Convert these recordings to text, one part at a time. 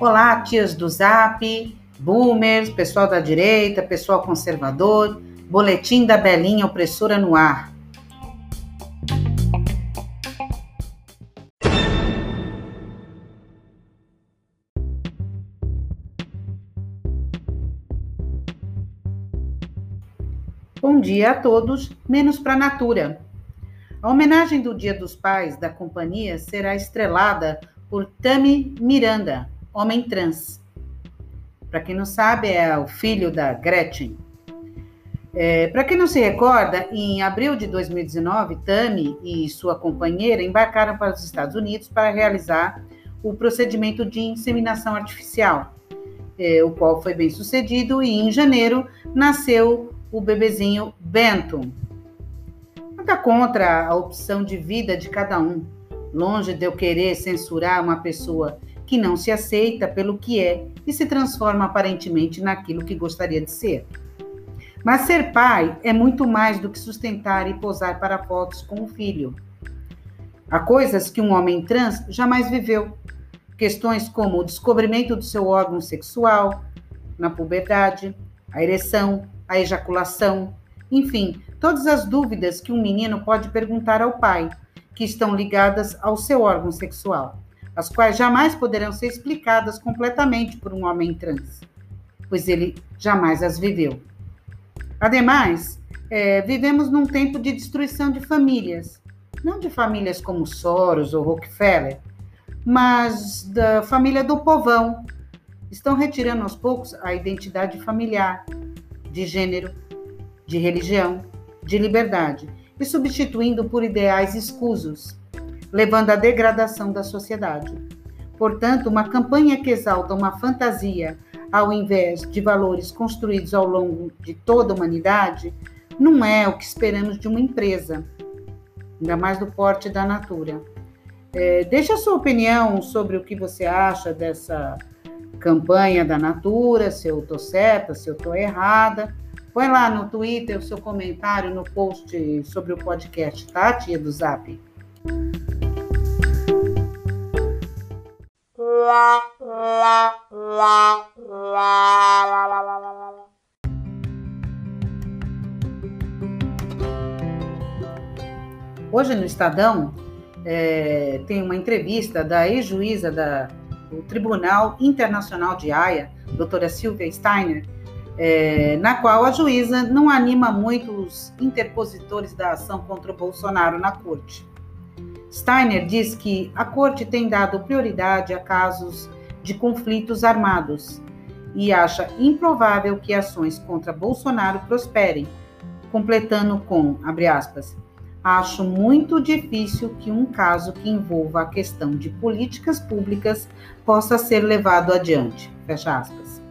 Olá, tias do Zap, boomers, pessoal da direita, pessoal conservador, boletim da Belinha opressora no ar. Bom dia a todos, menos para a Natura. A homenagem do Dia dos Pais da companhia será estrelada por Tami Miranda, homem trans. Para quem não sabe, é o filho da Gretchen. É, Para quem não se recorda, em abril de 2019, Tami e sua companheira embarcaram para os Estados Unidos para realizar o procedimento de inseminação artificial, é, o qual foi bem sucedido, e em janeiro nasceu o bebezinho Benton. Nada contra a opção de vida de cada um. Longe de eu querer censurar uma pessoa que não se aceita pelo que é e se transforma aparentemente naquilo que gostaria de ser. Mas ser pai é muito mais do que sustentar e posar para fotos com o filho. Há coisas que um homem trans jamais viveu. Questões como o descobrimento do seu órgão sexual, na puberdade, a ereção, a ejaculação, enfim, todas as dúvidas que um menino pode perguntar ao pai, que estão ligadas ao seu órgão sexual, as quais jamais poderão ser explicadas completamente por um homem trans, pois ele jamais as viveu. Ademais, é, vivemos num tempo de destruição de famílias, não de famílias como Soros ou Rockefeller, mas da família do povão. Estão retirando aos poucos a identidade familiar, de gênero, de religião, de liberdade, e substituindo por ideais escusos, levando à degradação da sociedade. Portanto, uma campanha que exalta uma fantasia ao invés de valores construídos ao longo de toda a humanidade, não é o que esperamos de uma empresa, ainda mais do porte da Natura. É, deixa a sua opinião sobre o que você acha dessa campanha da Natura, se eu estou certa, se eu estou errada. Põe lá no Twitter o seu comentário no post sobre o podcast, tá, tia do Zap? Hoje no Estadão é, tem uma entrevista da ex-juíza do Tribunal Internacional de Haia, doutora Silvia Steiner, é, na qual a juíza não anima muito os interpositores da ação contra o Bolsonaro na corte. Steiner diz que a corte tem dado prioridade a casos de conflitos armados e acha improvável que ações contra Bolsonaro prosperem, completando com, abre aspas, acho muito difícil que um caso que envolva a questão de políticas públicas possa ser levado adiante. Fecha aspas.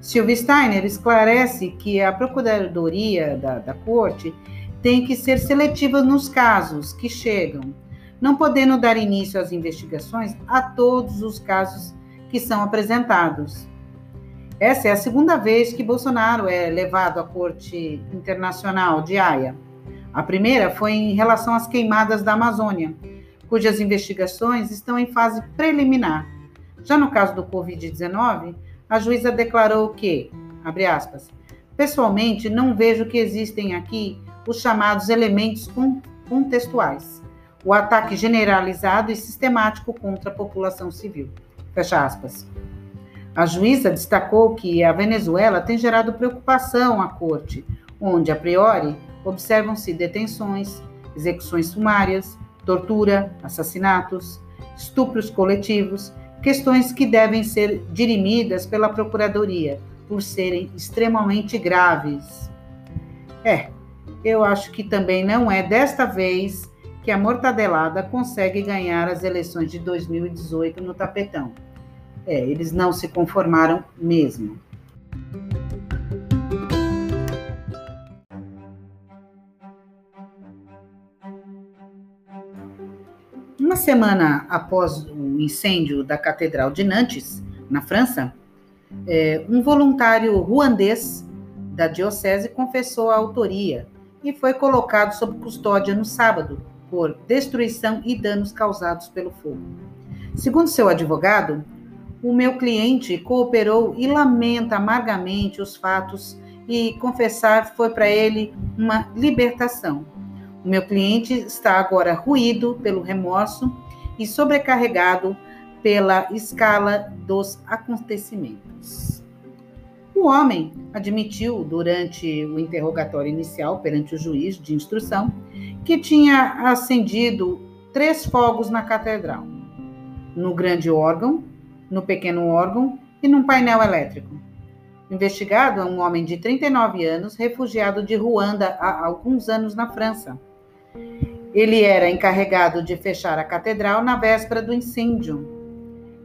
Silvia Steiner esclarece que a Procuradoria da, da Corte tem que ser seletiva nos casos que chegam, não podendo dar início às investigações a todos os casos que são apresentados. Essa é a segunda vez que Bolsonaro é levado à Corte Internacional de Haia. A primeira foi em relação às queimadas da Amazônia, cujas investigações estão em fase preliminar. Já no caso do Covid-19, a juíza declarou que, abre aspas, pessoalmente não vejo que existem aqui os chamados elementos contextuais, o ataque generalizado e sistemático contra a população civil. Fecha aspas. A juíza destacou que a Venezuela tem gerado preocupação à corte, onde, a priori, observam-se detenções, execuções sumárias, tortura, assassinatos, estupros coletivos, questões que devem ser dirimidas pela Procuradoria por serem extremamente graves. É, eu acho que também não é desta vez que a mortadelada consegue ganhar as eleições de 2018 no tapetão. É, eles não se conformaram mesmo. Uma semana após incêndio da Catedral de Nantes, na França, é, um voluntário ruandês da diocese confessou a autoria e foi colocado sob custódia no sábado, por destruição e danos causados pelo fogo. Segundo seu advogado, o meu cliente cooperou e lamenta amargamente os fatos e confessar foi para ele uma libertação. O meu cliente está agora ruído pelo remorso e sobrecarregado pela escala dos acontecimentos. O homem admitiu durante o interrogatório inicial perante o juiz de instrução que tinha acendido três fogos na catedral: no grande órgão, no pequeno órgão e num painel elétrico. Investigado é um homem de 39 anos, refugiado de Ruanda há alguns anos na França. Ele era encarregado de fechar a catedral na véspera do incêndio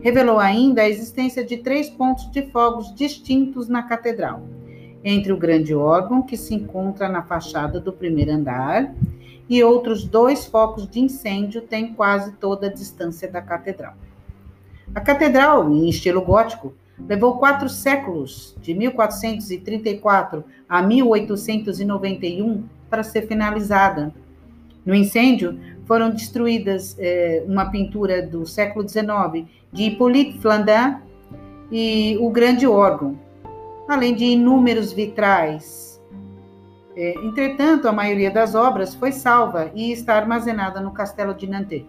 revelou ainda a existência de três pontos de fogos distintos na catedral, entre o grande órgão, que se encontra na fachada do primeiro andar, e outros dois focos de incêndio têm quase toda a distância da catedral. A catedral, em estilo gótico, levou quatro séculos, de 1434 a 1891, para ser finalizada. No incêndio, foram destruídas eh, uma pintura do século XIX de Hippolyte Flandin e o grande órgão, além de inúmeros vitrais. É, entretanto, a maioria das obras foi salva e está armazenada no Castelo de Nantes.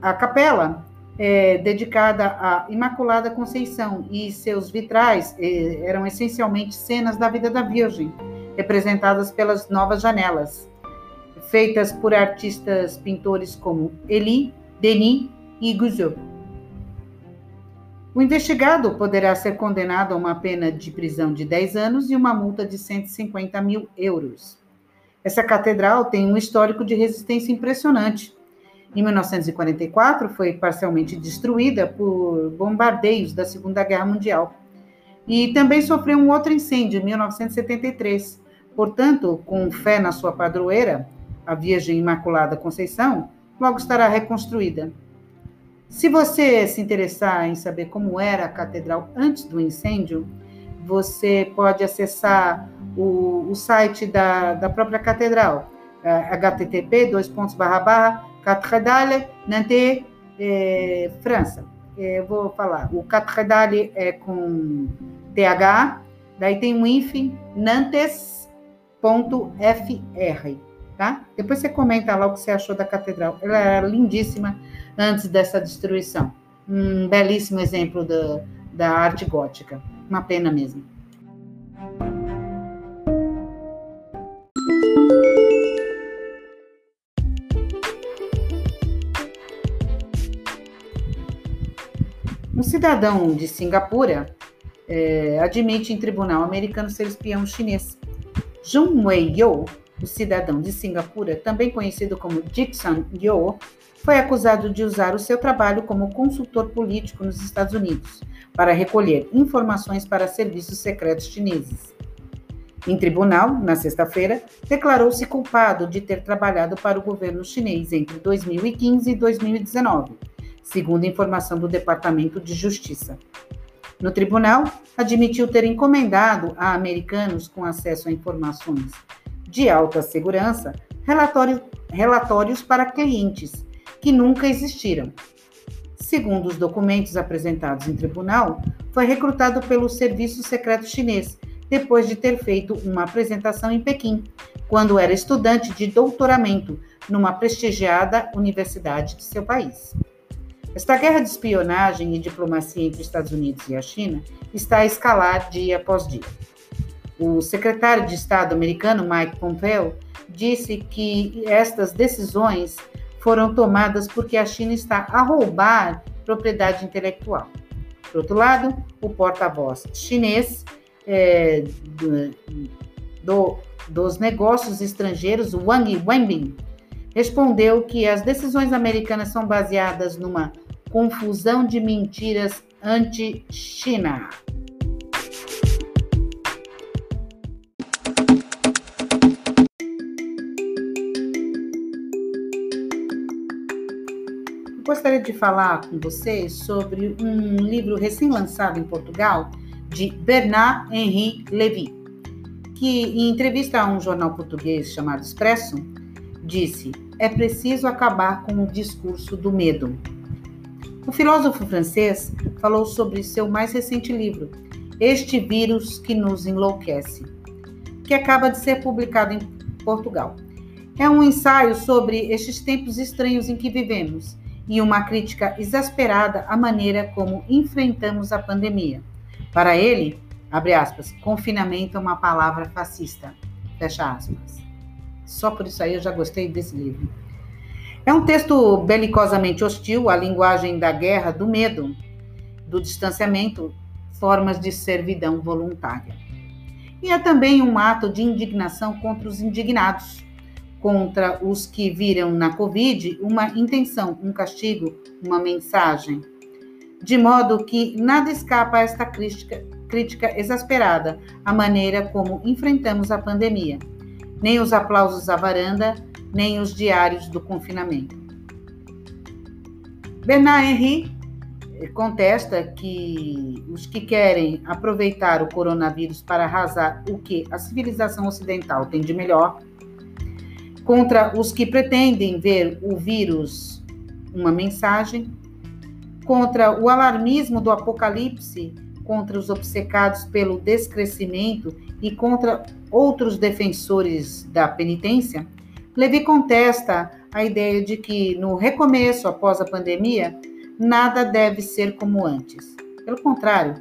A capela é dedicada à Imaculada Conceição e seus vitrais é, eram essencialmente cenas da vida da Virgem, representadas pelas novas janelas, feitas por artistas pintores como Elie, Denis e Guzot. O investigado poderá ser condenado a uma pena de prisão de 10 anos e uma multa de 150 mil euros. Essa catedral tem um histórico de resistência impressionante. Em 1944, foi parcialmente destruída por bombardeios da Segunda Guerra Mundial. E também sofreu um outro incêndio em 1973. Portanto, com fé na sua padroeira, a Virgem Imaculada Conceição, logo estará reconstruída. Se você se interessar em saber como era a catedral antes do incêndio, você pode acessar o, o site da, da própria catedral, http dois pontos é, eu vou falar, o Cathédrale é com TH, daí tem um if nantes.fr, tá? Depois você comenta lá o que você achou da catedral. Ela era lindíssima, antes dessa destruição. Um belíssimo exemplo da, da arte gótica. Uma pena mesmo. Um cidadão de Singapura é, admite em tribunal americano ser espião chinês. Jun Wei-yo, o cidadão de Singapura, também conhecido como Dixon Yo, foi acusado de usar o seu trabalho como consultor político nos Estados Unidos para recolher informações para serviços secretos chineses. Em tribunal, na sexta-feira, declarou-se culpado de ter trabalhado para o governo chinês entre 2015 e 2019, segundo informação do Departamento de Justiça. No tribunal, admitiu ter encomendado a americanos com acesso a informações de alta segurança relatórios para clientes que nunca existiram. Segundo os documentos apresentados em tribunal, foi recrutado pelo Serviço Secreto Chinês depois de ter feito uma apresentação em Pequim, quando era estudante de doutoramento numa prestigiada universidade de seu país. Esta guerra de espionagem e diplomacia entre os Estados Unidos e a China está a escalar dia após dia. O secretário de Estado americano Mike Pompeo disse que estas decisões foram tomadas porque a China está a roubar propriedade intelectual. Por outro lado, o porta-voz chinês é, do, do, dos negócios estrangeiros, Wang Wenbin, respondeu que as decisões americanas são baseadas numa confusão de mentiras anti-China. Gostaria de falar com vocês sobre um livro recém-lançado em Portugal de Bernard Henri Lévy, que em entrevista a um jornal português chamado Expresso, disse: é preciso acabar com o discurso do medo. O filósofo francês falou sobre seu mais recente livro, Este Vírus que Nos Enlouquece, que acaba de ser publicado em Portugal. É um ensaio sobre estes tempos estranhos em que vivemos e uma crítica exasperada à maneira como enfrentamos a pandemia. Para ele, abre aspas, confinamento é uma palavra fascista, fecha aspas. Só por isso aí eu já gostei desse livro. É um texto belicosamente hostil à linguagem da guerra, do medo, do distanciamento, formas de servidão voluntária. E é também um ato de indignação contra os indignados, contra os que viram na Covid uma intenção, um castigo, uma mensagem. De modo que nada escapa a esta crítica, crítica exasperada à maneira como enfrentamos a pandemia. Nem os aplausos à varanda, nem os diários do confinamento. Bernard Henry contesta que os que querem aproveitar o coronavírus para arrasar o que a civilização ocidental tem de melhor, contra os que pretendem ver o vírus uma mensagem, contra o alarmismo do apocalipse, contra os obcecados pelo descrescimento e contra outros defensores da penitência, Levi contesta a ideia de que no recomeço após a pandemia, nada deve ser como antes. Pelo contrário,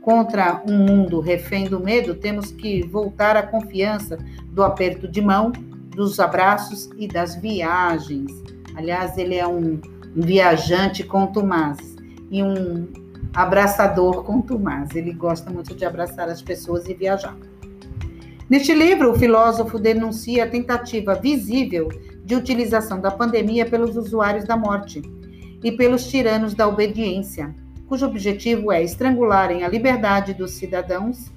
contra um mundo refém do medo, temos que voltar à confiança do aperto de mão, dos abraços e das viagens. Aliás, ele é um, um viajante contumaz e um abraçador contumaz. Ele gosta muito de abraçar as pessoas e viajar. Neste livro, o filósofo denuncia a tentativa visível de utilização da pandemia pelos usuários da morte e pelos tiranos da obediência, cujo objetivo é estrangularem a liberdade dos cidadãos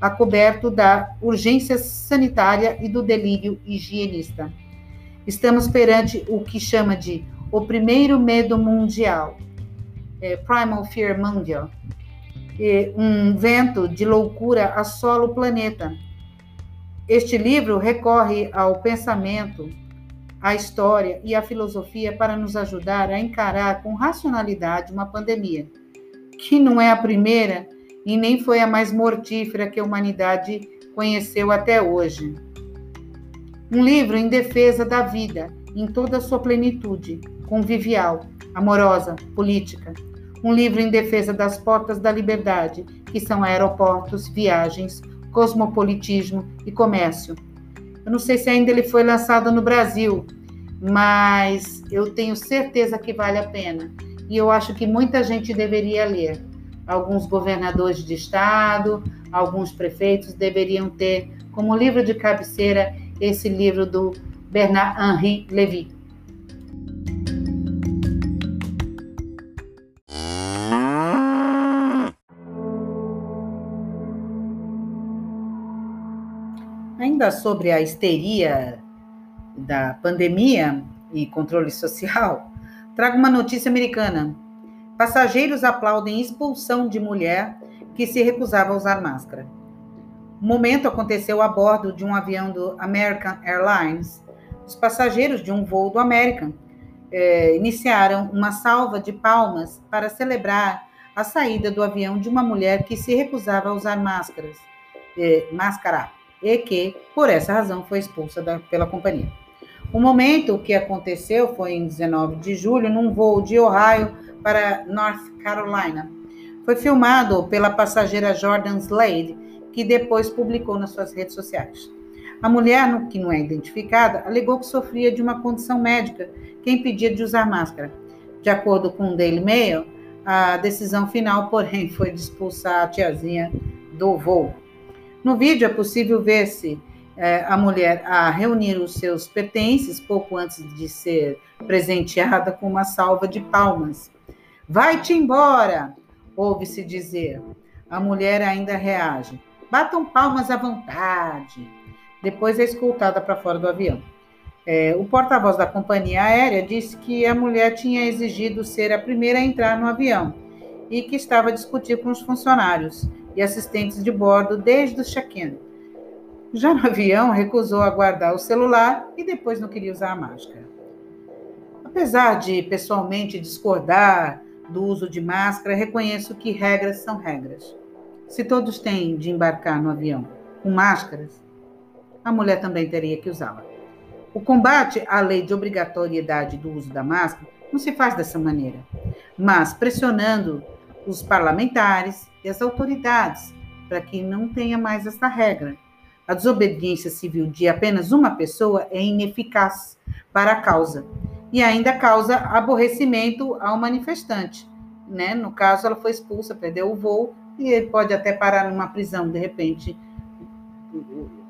a coberto da urgência sanitária e do delírio higienista. Estamos perante o que chama de o primeiro medo mundial, é, Primal Fear Mondial, é, um vento de loucura assola o planeta este livro recorre ao pensamento, à história e à filosofia para nos ajudar a encarar com racionalidade uma pandemia, que não é a primeira e nem foi a mais mortífera que a humanidade conheceu até hoje. Um livro em defesa da vida, em toda a sua plenitude, convivial, amorosa, política. Um livro em defesa das portas da liberdade, que são aeroportos, viagens, cosmopolitismo e comércio. Eu não sei se ainda ele foi lançado no Brasil, mas eu tenho certeza que vale a pena. E eu acho que muita gente deveria ler. Alguns governadores de estado, alguns prefeitos deveriam ter como livro de cabeceira esse livro do Bernard Henri Lévy. Ainda sobre a histeria da pandemia e controle social, trago uma notícia americana. Passageiros aplaudem expulsão de mulher que se recusava a usar máscara. O momento aconteceu a bordo de um avião do American Airlines. Os passageiros de um voo do American eh, iniciaram uma salva de palmas para celebrar a saída do avião de uma mulher que se recusava a usar máscaras, eh, máscara e que, por essa razão, foi expulsa da, pela companhia. O momento que aconteceu foi em 19 de julho, num voo de Ohio para North Carolina. Foi filmado pela passageira Jordan Slade, que depois publicou nas suas redes sociais. A mulher, que não é identificada, alegou que sofria de uma condição médica que impedia de usar máscara. De acordo com o Daily Mail, a decisão final, porém, foi de expulsar a tiazinha do voo. No vídeo é possível ver-se é, a mulher a reunir os seus pertences pouco antes de ser presenteada com uma salva de palmas. Vai-te embora! Ouve-se dizer. A mulher ainda reage. Batam palmas à vontade. Depois é escoltada para fora do avião. É, o porta-voz da companhia aérea disse que a mulher tinha exigido ser a primeira a entrar no avião e que estava a discutir com os funcionários e assistentes de bordo desde o check-in. Já no avião, recusou a guardar o celular e depois não queria usar a máscara. Apesar de pessoalmente discordar do uso de máscara, reconheço que regras são regras. Se todos têm de embarcar no avião com máscaras, a mulher também teria que usá-la. O combate à lei de obrigatoriedade do uso da máscara não se faz dessa maneira, mas pressionando os parlamentares e as autoridades para que não tenha mais essa regra. A desobediência civil de apenas uma pessoa é ineficaz para a causa e ainda causa aborrecimento ao manifestante. Né? No caso, ela foi expulsa, perdeu o voo e ele pode até parar numa prisão, de repente,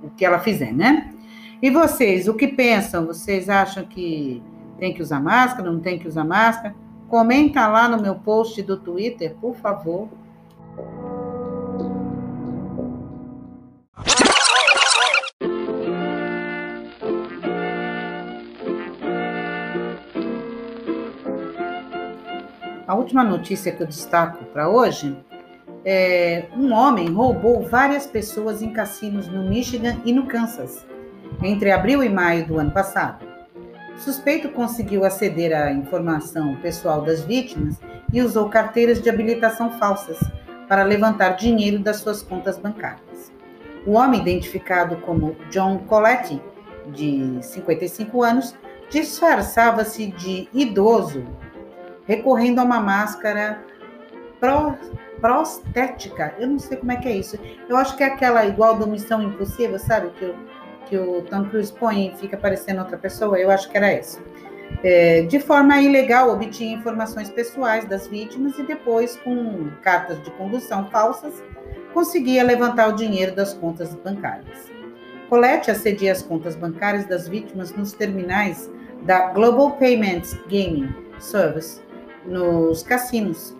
o que ela fizer, né? E vocês, o que pensam? Vocês acham que tem que usar máscara, não tem que usar máscara? Comenta lá no meu post do Twitter, por favor. Última notícia que eu destaco para hoje é um homem roubou várias pessoas em cassinos no Michigan e no Kansas entre abril e maio do ano passado. O suspeito conseguiu aceder à informação pessoal das vítimas e usou carteiras de habilitação falsas para levantar dinheiro das suas contas bancárias. O homem, identificado como John Coletti, de 55 anos, disfarçava-se de idoso recorrendo a uma máscara pró, prostética. Eu não sei como é que é isso. Eu acho que é aquela igual do Missão Impossível, sabe? Que, que o Tom Cruise põe e fica parecendo outra pessoa. Eu acho que era isso. É, de forma ilegal, obtinha informações pessoais das vítimas e depois, com cartas de condução falsas, conseguia levantar o dinheiro das contas bancárias. Colette acedia as contas bancárias das vítimas nos terminais da Global Payments Gaming Service, nos cassinos.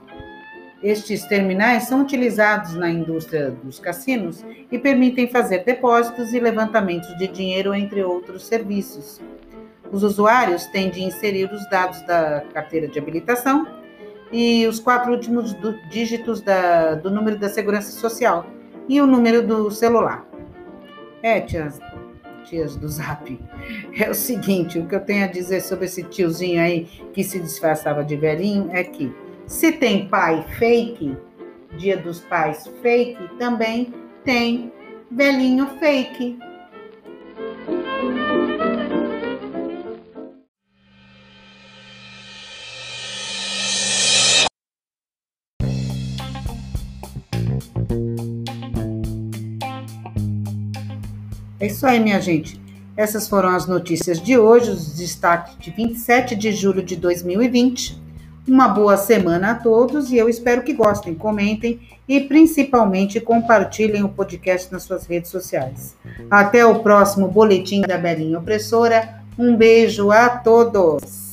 Estes terminais são utilizados na indústria dos cassinos e permitem fazer depósitos e levantamentos de dinheiro, entre outros serviços. Os usuários têm de inserir os dados da carteira de habilitação e os quatro últimos dígitos da, do número da segurança social e o número do celular. É, tias, tias do Zap, é o seguinte: o que eu tenho a dizer sobre esse tiozinho aí que se disfarçava de velhinho é que se tem pai fake, dia dos pais fake, também tem velhinho fake. É isso aí, minha gente. Essas foram as notícias de hoje, os destaques de 27 de julho de 2020. Uma boa semana a todos e eu espero que gostem, comentem e principalmente compartilhem o podcast nas suas redes sociais. Até o próximo Boletim da Belinha Opressora. Um beijo a todos!